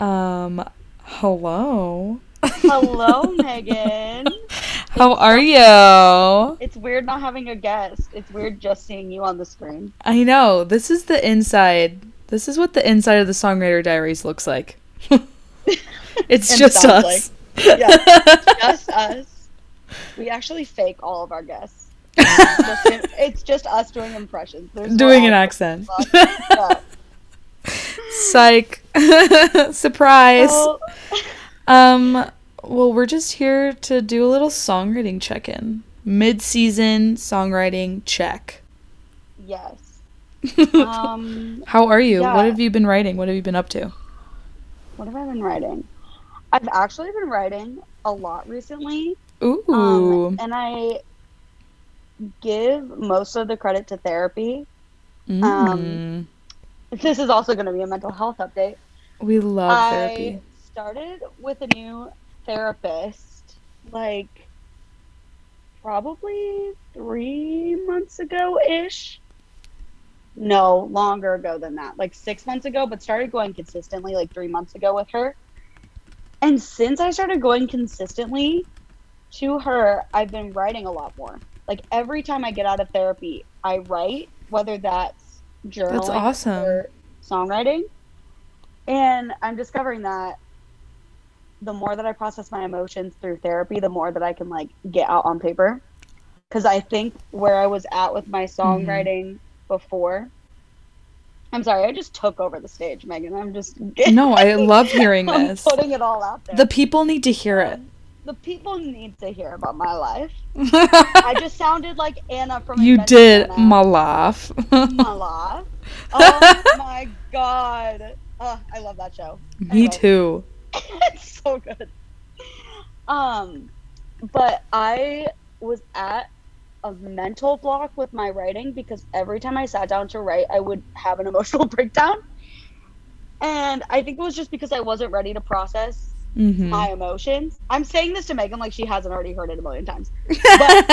Um, hello. Hello, Megan. How are you? It's weird not having a guest. It's weird just seeing you on the screen. I know. This is the inside. This is what the inside of the Songwriter Diaries looks like. it's just us. Yeah, just us. We actually fake all of our guests. It's just, it's just us doing impressions. There's no Doing an accent. Psych. Surprise. Oh, Um, well, we're just here to do a little songwriting check-in. Mid-season songwriting check. yes. Um, How are you? yeah. What have you been writing? What have you been up to? what have I been writing? I've actually been writing a lot recently. Ooh. Um, and I give most of the credit to therapy. Mm. um, This is also going to be a mental health update. We love therapy. I therapy. started with a new therapist like probably three months ago ish. No, longer ago than that, like six months ago, but started going consistently like three months ago with her. And since I started going consistently to her, I've been writing a lot more. Like every time I get out of therapy, I write, whether that's journaling That's awesome. or songwriting. And I'm discovering that the more that I process my emotions through therapy, the more that I can like get out on paper. Because I think where I was at with my mm-hmm. songwriting before. I'm sorry, I just took over the stage, Megan. I'm just No, I love hearing this. putting it all out there. The people need to hear it. Um, the people need to hear about my life. I just sounded like Anna from you did Anna. my laugh. my life. Oh my god. Oh, I love that show. Me too. it's so good. Um, but I was at a mental block with my writing because every time I sat down to write, I would have an emotional breakdown. And I think it was just because I wasn't ready to process hmm my emotions. I'm saying this to Megan like she hasn't already heard it a million times. But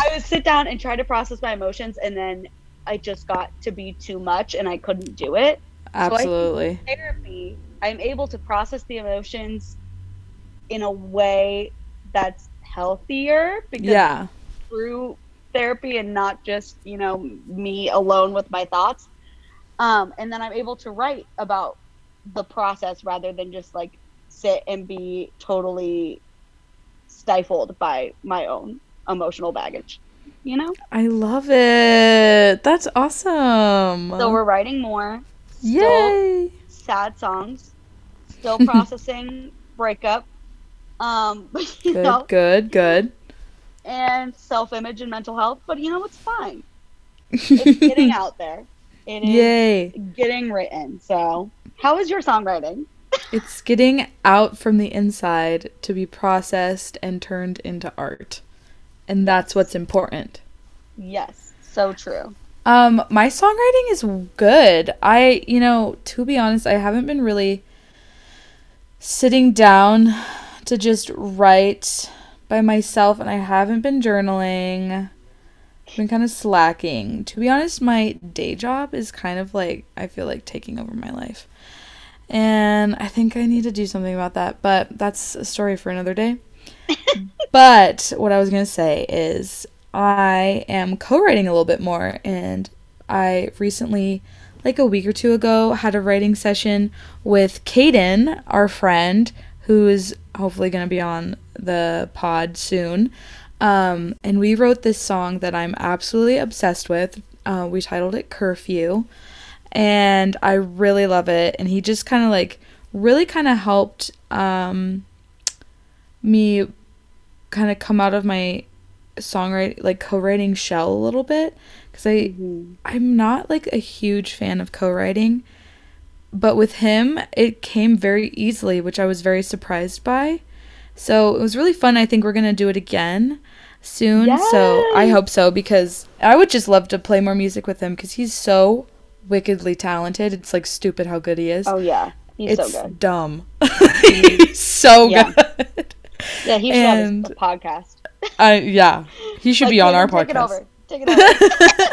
I would sit down and try to process my emotions, and then I just got to be too much and I couldn't do it. Absolutely. therapy, I'm able to process the emotions in a way that's healthier because Yeah. through therapy and not just, you know, me alone with my thoughts. Um, and then I'm able to write about the process rather than just like sit and be totally stifled by my own emotional baggage. You know? I love it. That's awesome. So we're writing more. Still Yay. sad songs. Still processing breakup. Um, you Good, know, good, good. and self image and mental health, but you know, it's fine. It's getting out there. It is Yay. getting written. So, how is your songwriting? It's getting out from the inside to be processed and turned into art. And that's what's important. Yes, so true. Um, my songwriting is good. I, you know, to be honest, I haven't been really sitting down to just write by myself, and I haven't been journaling. I've been kind of slacking. To be honest, my day job is kind of like, I feel like taking over my life. And I think I need to do something about that, but that's a story for another day. but what I was going to say is I am co writing a little bit more, and I recently, like a week or two ago, had a writing session with Kaden, our friend, who is hopefully going to be on the pod soon. Um, and we wrote this song that I'm absolutely obsessed with. Uh, we titled it Curfew, and I really love it. And he just kind of like really kind of helped um, me kind of come out of my songwriting like co-writing shell a little bit because I mm-hmm. I'm not like a huge fan of co-writing but with him it came very easily which I was very surprised by. So it was really fun. I think we're gonna do it again soon so I hope so because I would just love to play more music with him because he's so wickedly talented. It's like stupid how good he is. Oh yeah, he's it's so good. dumb. Mm-hmm. He's so Yeah. good. Yeah, he should and- have his podcast. I yeah he should Like, be on our podcast Take it over. Take it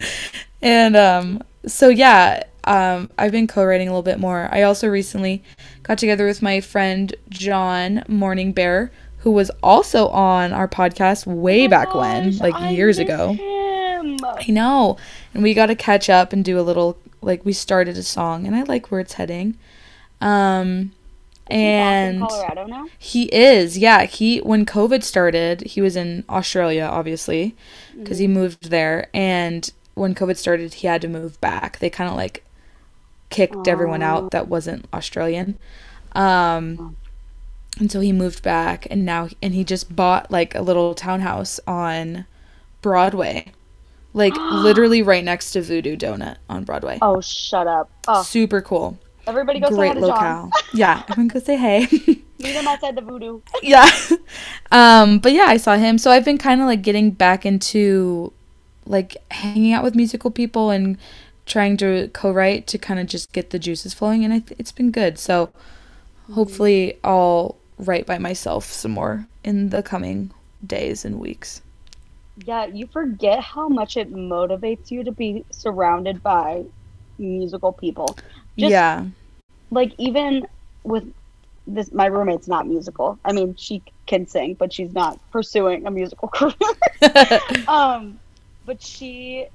over. and um so yeah um, I've been co-writing a little bit more. I also recently got together with my friend John Morning Bear, who was also on our podcast way back when, like I years ago. him. I know. And we got to catch up and do a little like we started a song and I like where it's heading. Um and Colorado now. he is. Yeah, he when COVID started, he was in Australia obviously because he moved there and when COVID started, he had to move back. They kind of like kicked everyone Oh. out that wasn't Australian. Um and so he moved back and now and he just bought like a little townhouse on Broadway. Like literally right next to Voodoo Doughnut on Broadway. Oh, shut up. Oh, Super cool. Everybody go say hi Great to John. locale. yeah, everyone go say hey. Meet him outside the voodoo. yeah. Um but yeah, I saw him. So I've been kind of like getting back into like hanging out with musical people and trying to co-write to kind of just get the juices flowing and I th- it's been good. So hopefully I'll write by myself some more in the coming days and weeks. Yeah, you forget how much it motivates you to be surrounded by musical people. Just- yeah. Like even with this, my roommate's not musical. I mean, she can sing, but she's not pursuing a musical career. um, but she,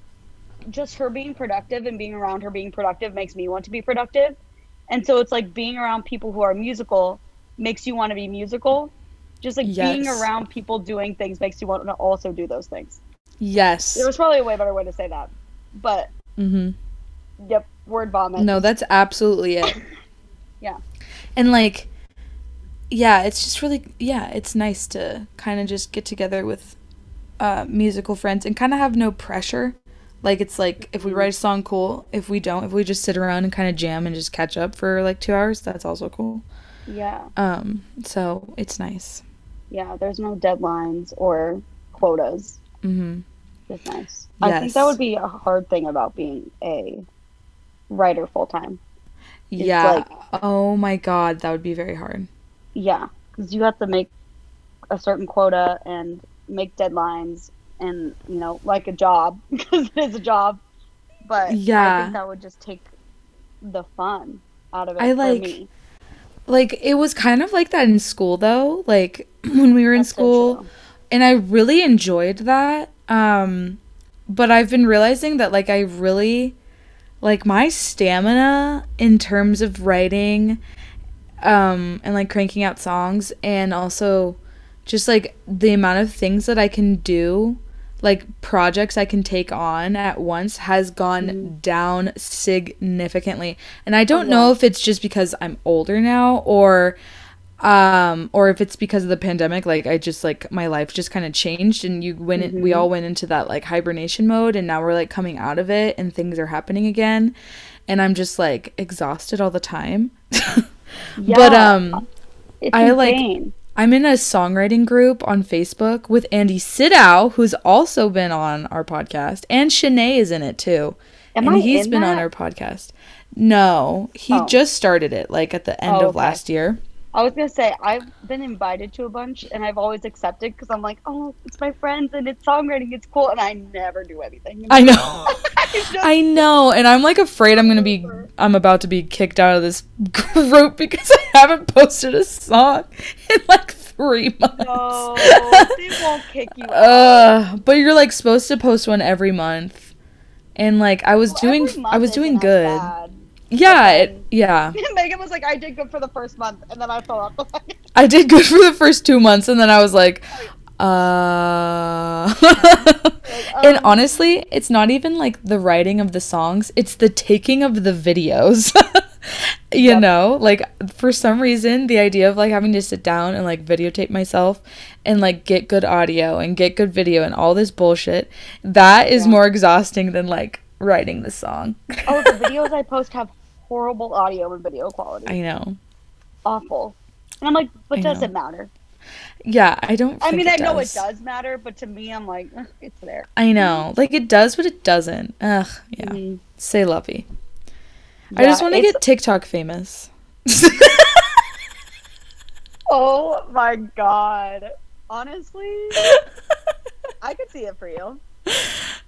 just her being productive and being around her being productive makes me want to be productive. And so it's like being around people who are musical makes you want to be musical. Just like being around people doing things makes you want to also do those things. yes. There was probably a way better way to say that. But Mhm. Yep, word vomit. No, that's absolutely it. Yeah. And like yeah, it's just really yeah, it's nice to kind of just get together with uh musical friends and kind of have no pressure. Like it's like if we write a song cool, if we don't, if we just sit around and kind of jam and just catch up for like 2 hours, that's also cool. Yeah. Um so it's nice. Yeah, there's no deadlines or quotas. Mm-hmm. It's nice. Yes. I think that would be a hard thing about being a writer full time. Yeah. like- oh my god, that would be very hard. Yeah, because you have to make a certain quota and make deadlines and you know like a job because it is a job. But yeah, I think that would just take the fun out of it I for like- me. Like it was kind of like that in school though. Like when we were in That's so school, true. and I really enjoyed that. Um, but I've been realizing that like I really like my stamina in terms of writing um and like cranking out songs and also just like the amount of things that I can do like projects I can take on at once has gone down significantly. And I don't know if it's just because I'm older now or um or if it's because of the pandemic like I just like my life just kind of changed and you went in, we all went into that like hibernation mode and now we're like coming out of it and things are happening again and I'm just like exhausted all the time. But Yeah, um it's I, like. I'm in a songwriting group on Facebook with Andy Sidow, who's also been on our podcast, and Shanae is in it too. Am and I he's been on our podcast. No, he Oh. just started it like at the end Oh, of okay. last year. I was gonna say I've been invited to a bunch and I've always accepted because I'm like, oh, it's my friends and it's songwriting, it's cool, and I never do anything. I know. I just- I know, and I'm like afraid I'm gonna be I'm about to be kicked out of this group because I haven't posted a song in like three months. no, they won't kick you out. Uh, but you're like supposed to post one every month, and like I was Well, doing I was isn't doing as good. Yeah, it, yeah. Megan was like, I did good for the first month, and then I fell off. I did good for the first two months, and then I was like, uh. and um, honestly, it's not even like the writing of the songs; it's the taking of the videos. you Yep. know, like for some reason, the idea of like having to sit down and like videotape myself and like get good audio and get good video and all this bullshit that is Yeah. more exhausting than like writing the song. Oh, the videos I post have horrible audio and video quality. I know. Awful. And I'm like, but I does know. it matter? Yeah, I don't. I mean, I know it does matter, but to me, I'm like, it's there. I know. Like it does, but it doesn't. Ugh, yeah. Mhm. Say lovey. I just want to get TikTok famous. Oh my god. Honestly, I could see it for you.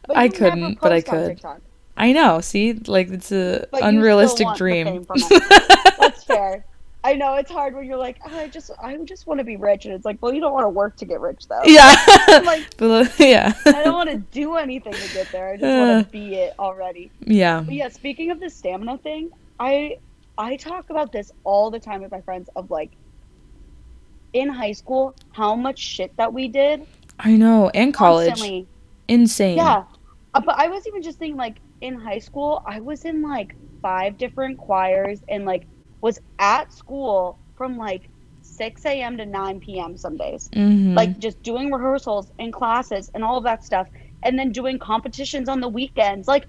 I couldn't, but I could. TikTok. I know. See, like it's a But unrealistic dream. fame from it. That's fair. I know it's hard when you're like, oh, I just, I just want to be rich, and it's like, well, you don't want to work to get rich, though. yeah. Like, uh, yeah. I don't want to do anything to get there. I just Uh. want to be it already. yeah. But yeah, speaking of the stamina thing, I I talk about this all the time with my friends of like in high school how much shit that we did I know. And college. constantly. Insane. Yeah. Uh, but I was even just thinking like in high school, I was in like five different choirs and like was at school from like 6 a.m. to 9 p.m. some days. hmm Like just doing rehearsals and classes and all of that stuff. And then doing competitions on the weekends. Like,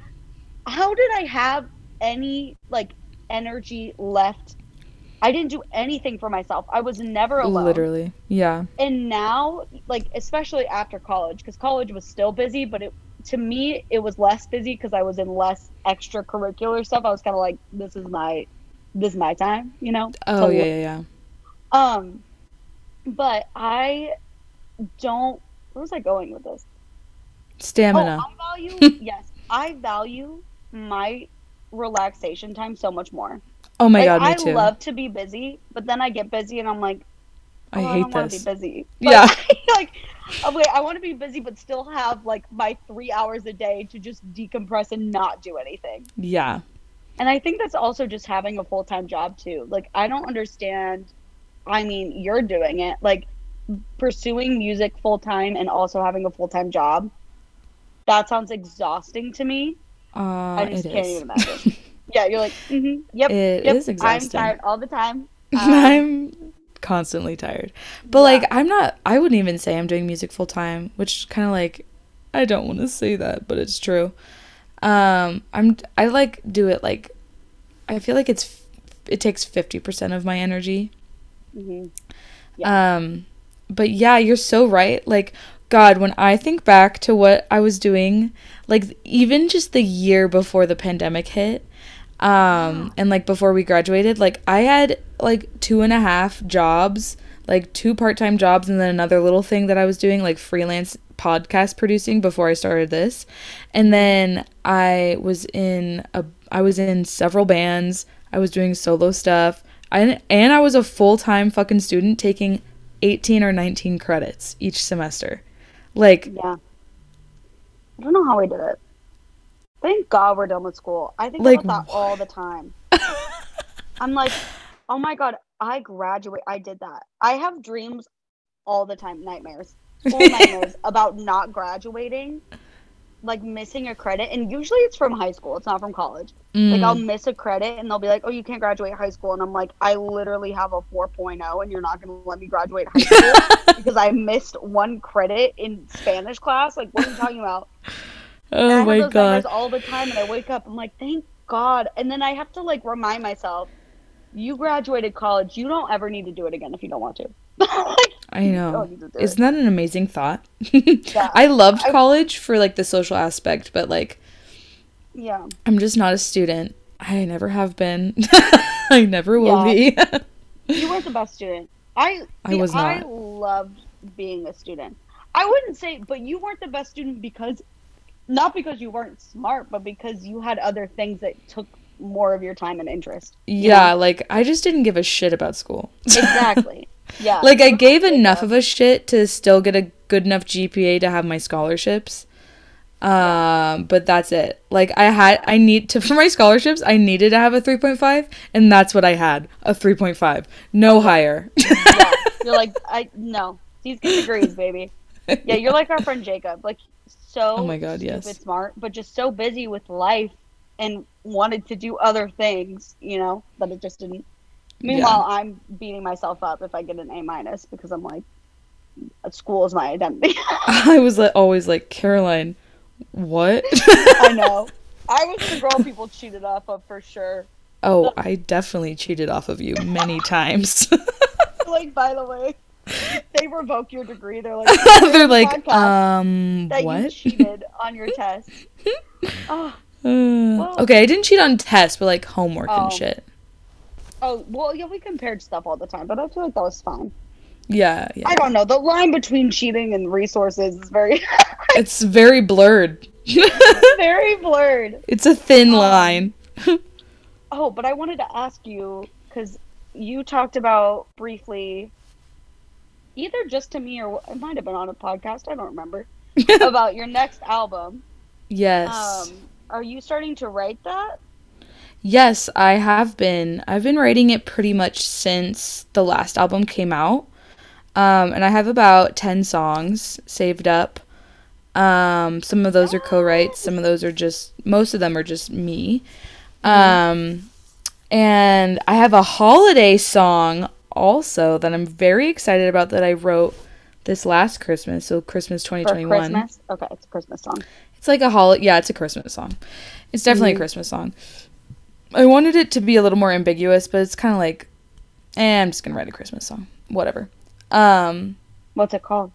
how did I have any like energy left? I didn't do anything for myself. I was never alone literally. Yeah. and now like especially after college because college was still busy but it to me it was less busy because i was in less extracurricular stuff i was kind of like this is my this is my time you know Oh to yeah, yeah, yeah. um but i don't where was i going with this Stamina. oh i value yes i value my relaxation time so much more Oh, my like, god, me i too. love to be busy but then i get busy and i'm like I oh, I hate don't want to this. be busy. Yeah. like, okay, I want to be busy, but still have like my three hours a day to just decompress and not do anything. Yeah. And I think that's also just having a full time job too. Like, I don't understand. I mean, you're doing it, like pursuing music full time and also having a full time job. That sounds exhausting to me. Uh, I just it can't is. even imagine. yeah, you're like, mm-hmm, yep, It yep. is I'm tired all the time. Um, I'm constantly tired. But Yeah. like I'm not I wouldn't even say I'm doing music full time, which kind of like I don't want to say that, but it's true. Um I'm I like do it like I feel like it's it takes 50% of my energy. mhm. Um but yeah, you're so right. Like god, when I think back to what I was doing, like even just the year before the pandemic hit, um and like before we graduated like i had like two and a half jobs like two part-time jobs and then another little thing that i was doing like freelance podcast producing before i started this and then i was in a i was in several bands i was doing solo stuff I, and i was a full-time fucking student taking 18 or 19 credits each semester like Yeah. I don't know how i did it. Thank God we're done with school. I think Like, about that all the time. I'm like, oh my God, I graduate. I did that. I have dreams all the time, nightmares, full nightmares about not graduating, like missing a credit. And usually it's from high school, it's not from college. Like, mm, I'll miss a credit and they'll be like, oh, you can't graduate high school. And I'm like, I literally have a 4.0 and you're not going to let me graduate high school because I missed one credit in Spanish class. Like, what are you talking about? Oh I oh my those god all the time, and I wake up, I'm like, thank God. And then I have to like remind myself, you graduated college, you don't ever need to do it again if you don't want to. Like, I know. Isn't that an amazing thought? I loved I- college for like the social aspect, but like Yeah, I'm just not a student. I never have been. I never will Yeah. be. you weren't the best student. I I see, was I not. loved being a student. I wouldn't say, but you weren't the best student because, not because you weren't smart, but because you had other things that took more of your time and interest. yeah, know? like I just didn't give a shit about school. Exactly. Yeah. like I gave enough of a shit to still get a good enough GPA to have my scholarships. Um, but that's it. Like I had I need to for my scholarships, I needed to have a 3.5 and that's what I had, a 3.5. No higher. yeah. You're like, I no. These degrees, baby. Yeah, you're like our friend Jacob. Like so Oh my God, stupid yes. smart, but just so busy with life and wanted to do other things, you know, that it just didn't. Meanwhile, I'm beating myself up if I get an A minus because I'm like, school is my identity. I was like, always like, Caroline, what? I know. I was the girl people cheated off of for sure. oh, I definitely cheated off of you many times. Like, by the way, they revoke your degree. They're like, They're like, um, that you what? cheated on your test. Oh, Uh, okay, I didn't cheat on tests, but like homework Oh. and shit. oh, well, yeah, we compared stuff all the time, but I feel like that was fine. Yeah, yeah. I don't know. The line between cheating and resources is very. It's very blurred. very blurred. It's a thin Um, line. Oh, but I wanted to ask you because you talked about briefly, either just to me or it might have been on a podcast. I don't remember about your next album. yes. Um, are you starting to write that? Yes, I have been. I've been writing it pretty much since the last album came out. Um, and I have about 10 songs saved up. Um, some of those are co-writes, some of those are just most of them are just me. Um, and I have a holiday song also that I'm very excited about that I wrote this last Christmas, so Christmas For 2021. Christmas? Okay, it's a Christmas song. It's like a holiday. Yeah, it's a Christmas song. It's definitely Mhm. a Christmas song. I wanted it to be a little more ambiguous, but it's kind of like, eh, I'm just gonna write a Christmas song. Whatever. Um, What's it called?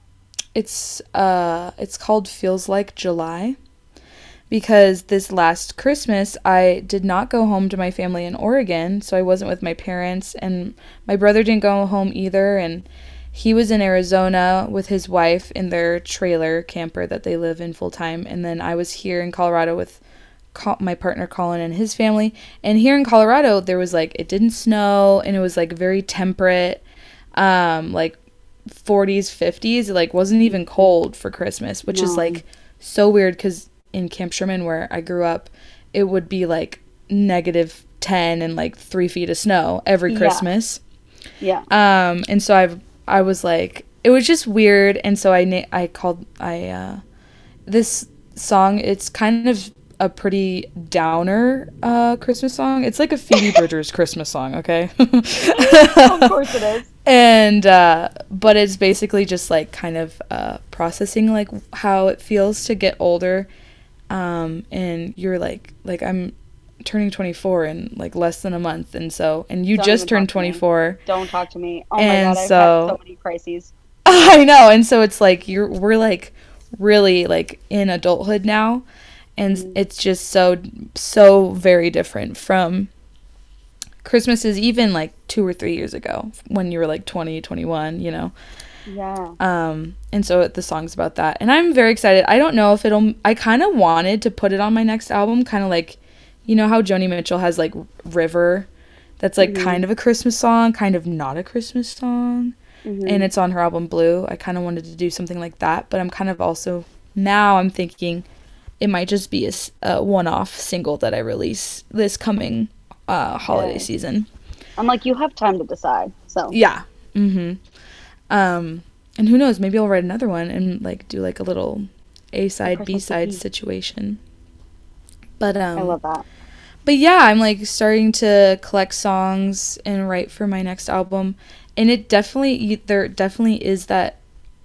it's uh, it's called "Feels Like July," because this last Christmas I did not go home to my family in Oregon, so I wasn't with my parents, and my brother didn't go home either, and he was in Arizona with his wife in their trailer camper that they live in full time, and then I was here in Colorado with my partner Colin and his family. And here in Colorado, there was like it didn't snow, and it was like very temperate, um, like 40s, 50s. It like wasn't even cold for Christmas, which is like so weird because in Camp Sherman where I grew up, it would be like negative 10 and like three feet of snow every. Christmas. Yeah. Um, and so I've I was like, it was just weird, and so I na- I called I uh, this song. It's kind of a pretty downer uh Christmas song. It's like a Phoebe Bridgers Christmas song, okay? of course it is. and uh but it's basically just like kind of uh processing like how it feels to get older um and you're like like i'm turning 24 in like less than a month and so and you Don't just turned talk to me. 24 Don't talk to me. Oh And my god, I've so- had so many crises. i know and so it's like you're we're like really like in adulthood now and Mhm. it's just so so very different from christmases even like two or three years ago when you were like 20 21 you know Yeah. Um, and so the song's about that. And I'm very excited. I don't know if it'll, I kind of wanted to put it on my next album, kind of like, you know how Joni Mitchell has like River, that's like Mhm. kind of a Christmas song, kind of not a Christmas song. Mhm. And it's on her album Blue. I kind of wanted to do something like that, but I'm kind of also, now I'm thinking it might just be a one-off single that I release this coming uh, holiday Okay. season. I'm like, you have time to decide. So Yeah. Mm-hmm. Um, and who knows? Maybe I'll write another one and like do like a little A side, B side situation. But um, I love that. but yeah, I'm like starting to collect songs and write for my next album, and it definitely there definitely is that.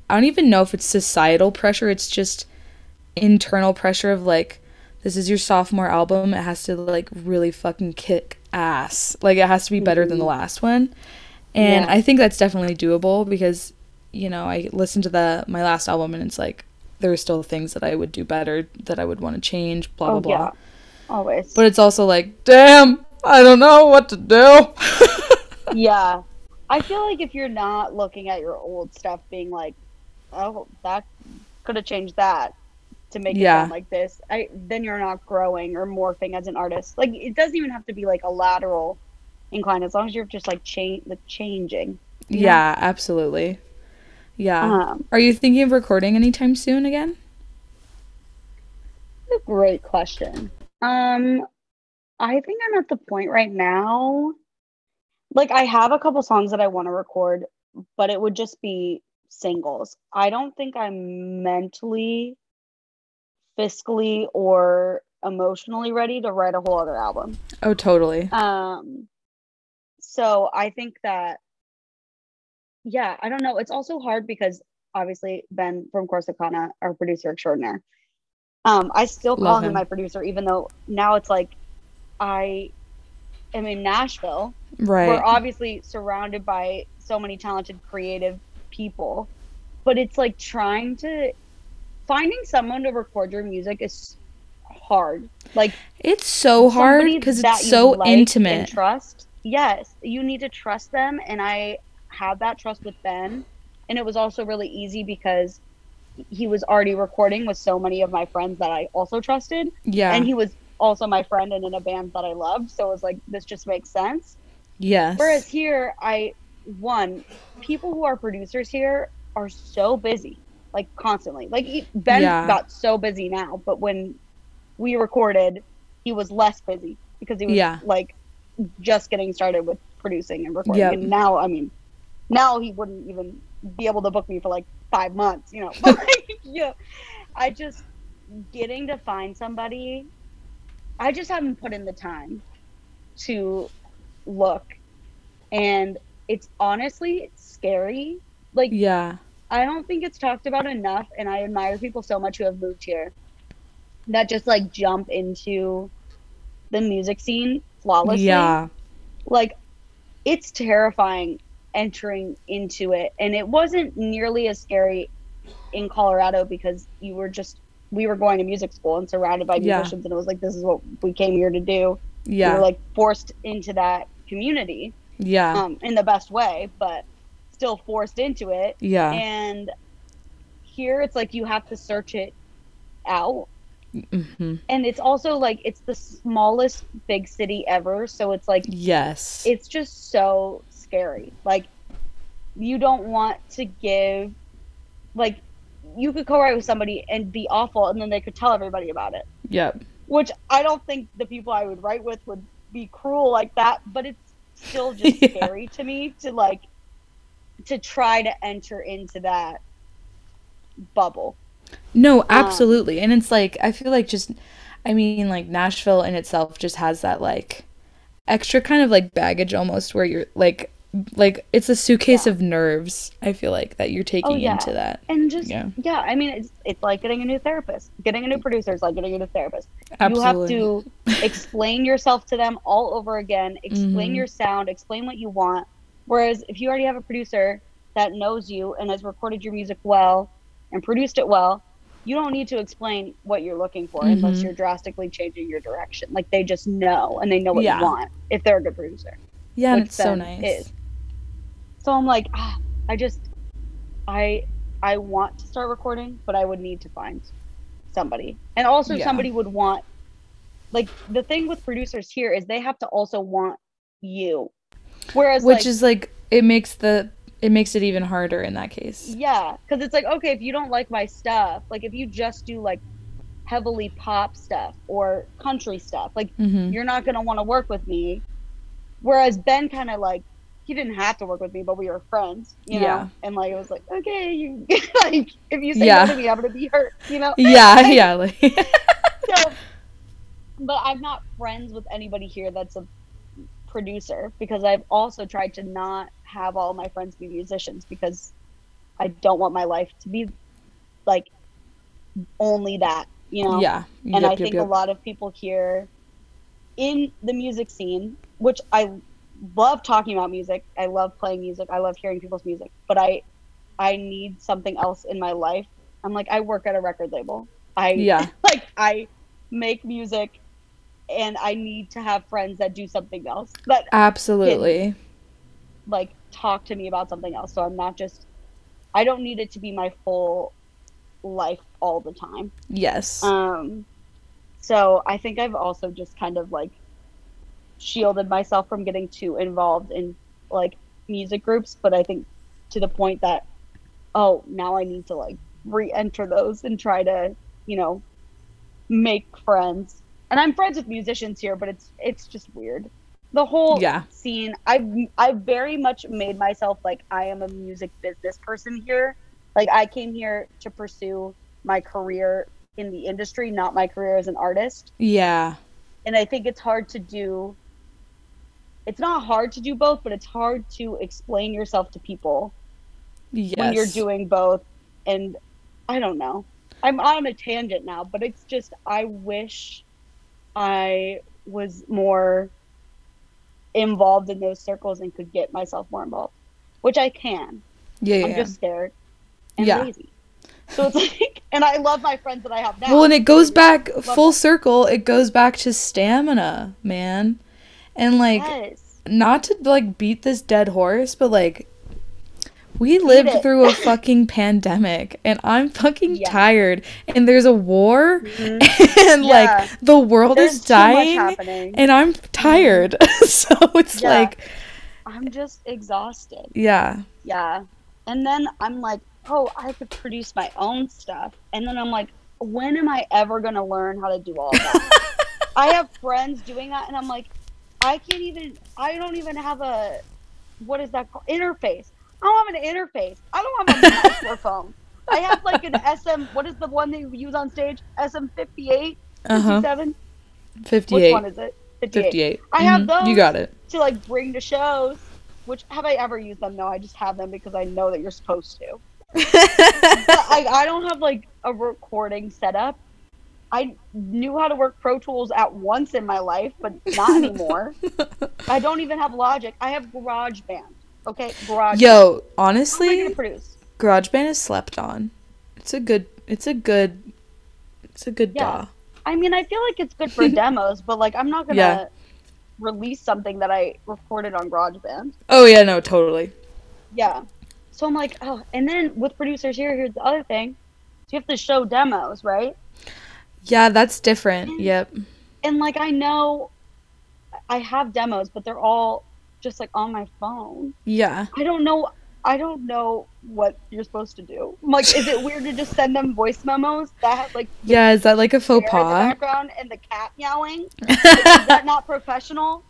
I don't even know if it's societal pressure. It's just internal pressure of like, this is your sophomore album. It has to like really fucking kick ass. Like it has to be better than the Mhm. last one, and Yeah. I think that's definitely doable because, you know, I listened to the my last album and it's like there are still things that I would do better that I would want to change. Blah oh, blah oh blah. yeah. Always. But it's also like, damn, I don't know what to do. yeah. I feel like if you're not looking at your old stuff being like, oh, that could have changed that to make it Yeah. sound like this, I then you're not growing or morphing as an artist. Like it doesn't even have to be like a lateral incline as long as you're just like cha- like changing. you know? yeah, absolutely. Yeah. Um, Are you thinking of recording anytime soon again? a great question. Um, I think I'm at the point right now. Like I have a couple songs that I want to record, but it would just be singles. I don't think I'm mentally, fiscally, or emotionally ready to write a whole other album. Oh, totally. Um, so I think that, yeah, I don't know. It's also hard because obviously Ben from Corsicana, our producer extraordinaire, um, I still call him him. my producer, even though now it's like I am in Nashville. Right. We're obviously surrounded by so many talented, creative people, but it's like trying to finding someone to record your music is hard. Like it's so hard because it's so like intimate. trust. Yes, you need to trust them, and I have that trust with Ben. And it was also really easy because he was already recording with so many of my friends that I also trusted. Yeah. And he was also my friend and in a band that I loved. So it was like, this just makes sense. yes. Whereas here, I, one, people who are producers here are so busy, like constantly. Like Ben Yeah. got so busy now, but when we recorded, he was less busy because he was Yeah. like just getting started with producing and recording. Yep. And now, I mean, now he wouldn't even be able to book me for like five months, you know. But like, yeah, I just getting to find somebody. I just haven't put in the time to look, and it's honestly scary. Like yeah. I don't think it's talked about enough, and I admire people so much who have moved here that just like jump into the music scene flawlessly. Yeah. Like it's terrifying entering into it, and it wasn't nearly as scary in Colorado because you were just we were going to music school and surrounded by Yeah. musicians, and it was like this is what we came here to do. Yeah. We Yeah. were like forced into that community yeah. um, in the best way, but still forced into it. yeah. And here it's like you have to search it out. Hmm And it's also like it's the smallest big city ever. So it's like Yes. it's just so scary. Like you don't want to give like you could co-write with somebody and be awful and then they could tell everybody about it. yep. Which I don't think the people I would write with would be cruel like that, but it's still just Yeah. scary to me to like to try to enter into that bubble. No, absolutely. and it's like I feel like just I mean like Nashville in itself just has that like extra kind of like baggage almost where you're like like it's a suitcase Yeah. of nerves. I feel like that you're taking yeah. into that. And just Yeah. yeah. I mean it's it's like getting a new therapist. Getting a new producer is like getting a new therapist. Absolutely. You have to explain yourself to them all over again, explain Mhm. your sound, explain what you want. Whereas if you already have a producer that knows you and has recorded your music well and produced it well, you don't need to explain what you're looking for unless Mhm. you're drastically changing your direction. Like they just know and they know what Yeah. you want if they're a good producer. yeah, it's so nice. is. So I'm like, ah, I just, I, I want to start recording, but I would need to find somebody, and also Yeah. somebody would want, like, the thing with producers here is they have to also want you, whereas Which like, is like it makes the it makes it even harder in that case. yeah, because it's like okay, if you don't like my stuff, like if you just do like heavily pop stuff or country stuff, like hmm you're not gonna want to work with me. Whereas Ben kind of like he didn't have to work with me, but we were friends, you know. Yeah. And like it was like, okay, you like if you say Yeah. no to me, I'm gonna be hurt, you know. Yeah, yeah, like So, but I'm not friends with anybody here that's a producer because I've also tried to not have all my friends be musicians because I don't want my life to be like only that, you know yeah. and Yep, I yep, think a lot of people here in the music scene, which I love talking about music, I love playing music, I love hearing people's music, but I I need something else in my life. I'm like I work at a record label. I Yeah. like I make music and I need to have friends that do something else that Absolutely. like talk to me about something else. So I'm not just I don't need it to be my full life all the time. Yes. Um, so I think I've also just kind of like shielded myself from getting too involved in like music groups, but I think to the point that oh, now I need to like re-enter those and try to, you know, make friends. And I'm friends with musicians here, but it's it's just weird. The whole Yeah. scene, I've I've very much made myself like I am a music business person here. Like I came here to pursue my career in the industry, not my career as an artist. yeah. And I think it's hard to do it's not hard to do both, but it's hard to explain yourself to people Yes. when you're doing both. And I don't know. I'm on a tangent now, but it's just I wish I was more involved in those circles and could get myself more involved, which I can. Yeah, yeah. I'm yeah. just scared and Yeah. lazy. So it's like, and I love my friends that I have now. Well, and it goes back full circle. It goes back to stamina, man. And like yes. not to like beat this dead horse, but like We lived through a fucking pandemic and I'm fucking Yeah. tired and there's a war Mhm. and Yeah. like the world There's is dying and I'm tired. so it's Yeah. like I'm just exhausted. yeah. Yeah. And then I'm like, oh, I could produce my own stuff. And then I'm like, when am I ever going to learn how to do all that? I have friends doing that, and I'm like, I can't even, I don't even have a, what is that called? Interface. I don't have an interface. I don't have a microphone. I have like an SM, what is the one that you use on stage? SM58? Uh-huh. 57? 58. Which one is it? 58. I have Mhm. those. You got it. To like bring to shows. Which have I ever used them? No, I just have them because I know that you're supposed to. But I, I don't have like a recording setup. I knew how to work Pro Tools at once in my life, but not anymore. I don't even have Logic. I have GarageBand. Okay, Garage. Yo, honestly? GarageBand is slept on. It's a good it's a good it's a good Yeah. DAW. I mean, I feel like it's good for demos, but like I'm not gonna Yeah. release something that I recorded on GarageBand. Oh yeah, no, totally. Yeah. So I'm like, oh, and then with producers here, here's the other thing. You have to show demos, right? Yeah, that's different. Mm. Yep. And like I know I have demos, but they're all just like on my phone. Yeah. I don't know I don't know what you're supposed to do. Like, is it weird to just send them voice memos that have like Yeah, is that like a faux air in the pas? background and the cat meowing? Like, is that not professional?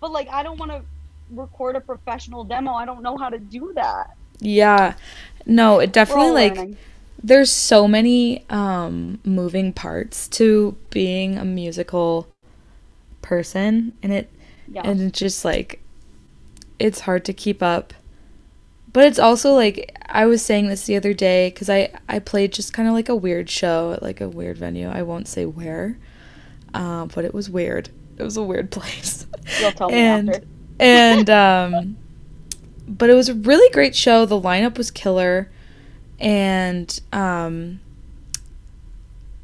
But like I don't want to record a professional demo. I don't know how to do that. yeah. No, it definitely like learning. there's so many um moving parts to being a musical person and it yeah. and it's just like it's hard to keep up. But it's also like i was saying this the other day because i i played just kind of like a weird show at like a weird venue. I won't say where um but it was weird. It was a weird place. You'll tell me and after. and um but it was a really great show. The lineup was killer. And um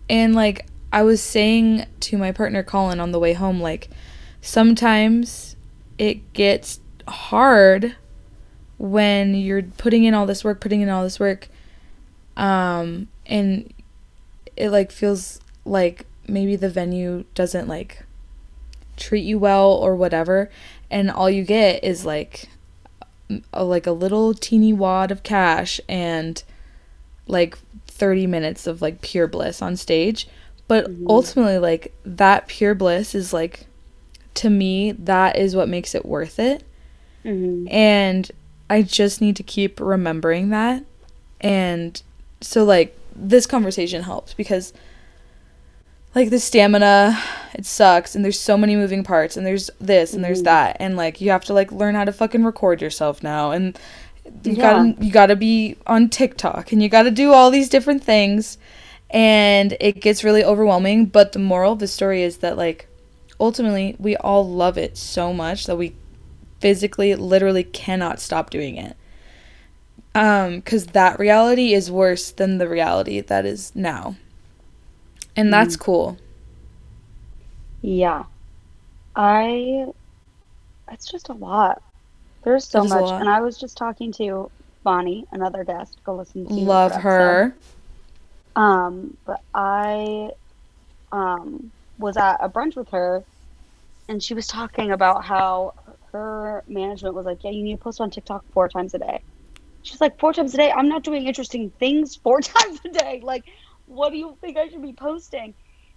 and like i was saying to my partner colin on the way home like sometimes it gets hard when you're putting in all this work putting in all this work um and it like feels like maybe the venue doesn't like treat you well or whatever and all you get is like a, like a little teeny wad of cash and like 30 minutes of like pure bliss on stage but Mhm. ultimately like that pure bliss is like to me that is what makes it worth it Mhm. and I just need to keep remembering that. And so, like, this conversation helps because, like, the stamina, it sucks. And there's so many moving parts. And there's this and there's Mhm. that. And, like, you have to, like, learn how to fucking record yourself now. And you Yeah. gotta, you gotta be on TikTok. And you gotta do all these different things. And it gets really overwhelming. But the moral of the story is that, like, ultimately, we all love it so much that we physically literally cannot stop doing it um cuz that reality is worse than the reality that is now and that's cool Yeah. I it's just a lot. There's so It is a much. And I was just talking to Bonnie, another guest. Go listen to love her her episode. Um, but I um was at a brunch with her and she was talking about how her management was like, Yeah, you need to post on TikTok four times a day. She's like, Four times a day? I'm not doing interesting things four times a day. Like, what do you think I should be posting?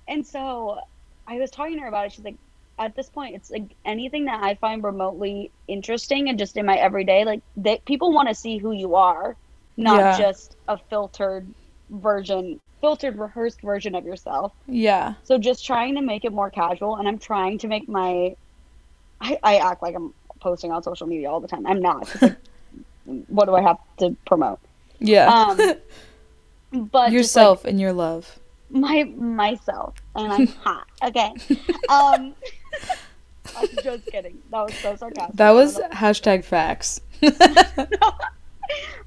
And so I was talking to her about it. She's like, at this point, it's like anything that I find remotely interesting and just in my everyday, like they, people want to see who you are, not Yeah. just a filtered version, filtered, rehearsed version of yourself. yeah So just trying to make it more casual, and I'm trying to make my. I, I act like I'm posting on social media all the time. I'm not. like, what do I have to promote? yeah Um, But just, like, yourself and your love my myself and I'm hot. Okay. Um I'm just kidding. That was so sarcastic. that was hashtag facts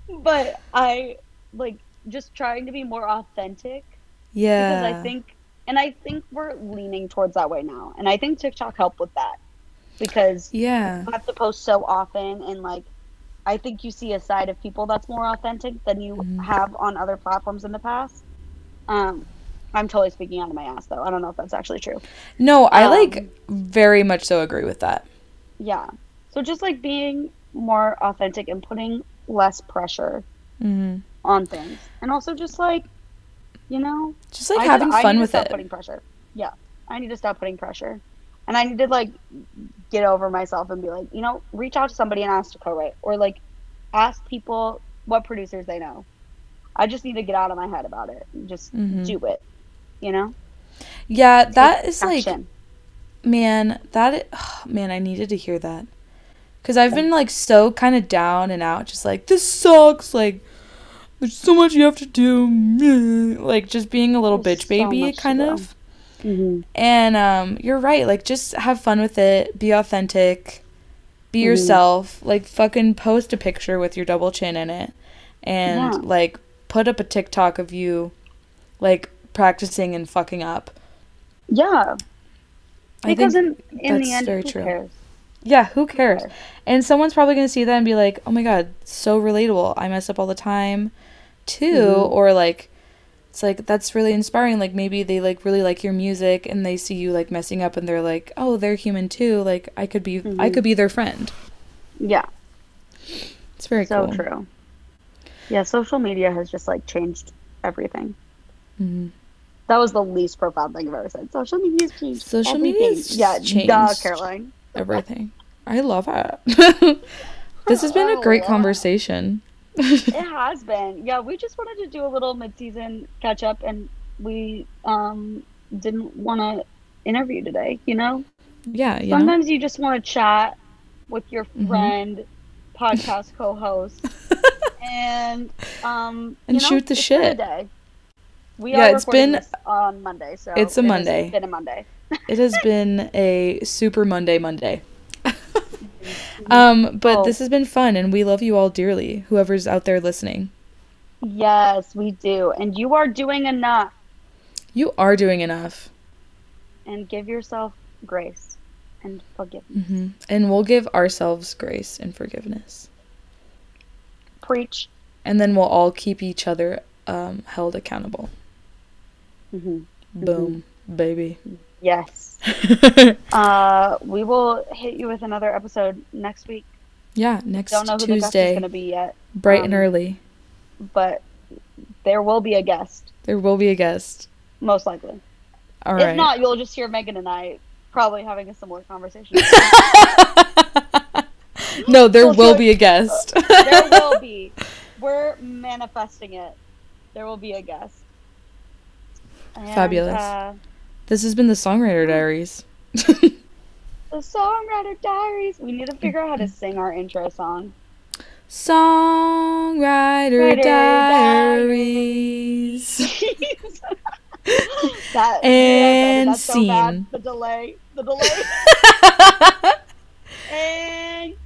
but I like just trying to be more authentic yeah because I think and I think we're leaning towards that way now. And I think TikTok helped with that. Because yeah I have to post so often and like I think you see a side of people that's more authentic than you Mhm. have on other platforms in the past. Um, I'm totally speaking out of my ass though. I don't know if that's actually true. No, I like Um, very much so agree with that. Yeah. So just like being more authentic and putting less pressure hmm on things, and also just like, you know, Just like I having fun need to with stop it. Putting pressure. Yeah, I need to stop putting pressure, and I need to like get over myself and be like, you know, reach out to somebody and ask to co-write, or like ask people what producers they know. I just need to get out of my head about it and just Mhm. do it. You know, Yeah, that Take is like man, that i- man, I needed to hear that. Cuz I've been like so kind of down and out just like this sucks like there's so much you have to do. Like just being a little There's bitch baby to kind of. Mhm. And um you're right, like just have fun with it, be authentic, be Mhm. yourself, like fucking post a picture with your double chin in it and Yeah. like put up a TikTok of you like practicing and fucking up. Yeah, I because in in the end, very who true. cares? yeah, who cares? cares? And someone's probably going to see that and be like, "Oh my god, so relatable. I mess up all the time too." Mhm. Or like it's like that's really inspiring. Like maybe they like really like your music and they see you like messing up and they're like, "Oh, they're human too. Like I could be I Mhm. could be their friend." Yeah, It's very so cool. true. Yeah, social media has just like changed everything. Mhm. That was the least profound thing I've ever said. Social media's changed. Social media's yeah, duh, changed. Caroline. Everything. I love it. this has been a Oh, great conversation. It has been. Yeah, we just wanted to do a little mid-season catch-up, and we um didn't want to interview today. You know, yeah, you know. sometimes you just want to chat with your Mhm. friend, podcast co-host, and um And you know, shoot the it's shit. We Yeah, are it's been- on Monday, so It's a it has Been a Monday. It has been a super Monday Monday. Um, but Oh. this has been fun and we love you all dearly, whoever's out there listening. Yes, we do, and you are doing enough. You are doing enough. And give yourself grace and forgiveness. hmm And we'll give ourselves grace and forgiveness. Preach. And then we'll all keep each other um, held accountable. hmm Boom, baby. Yes. Uh, we will hit you with another episode next week. yeah, next Don't know who the guest is Tuesday, going to be yet, bright and um, early. but there will be a guest, There will be a guest. most likely. All if right. not, you'll just hear Megan and I probably having a similar conversation. no, there We'll will be a guest. there will be. We're manifesting it. There will be a guest. And, Fabulous. Uh, This has been the Songwriter Diaries. the Songwriter Diaries. We need to figure out how to sing our intro song. Songwriter Writer Diaries. that And that's so bad. scene. The delay. The delay.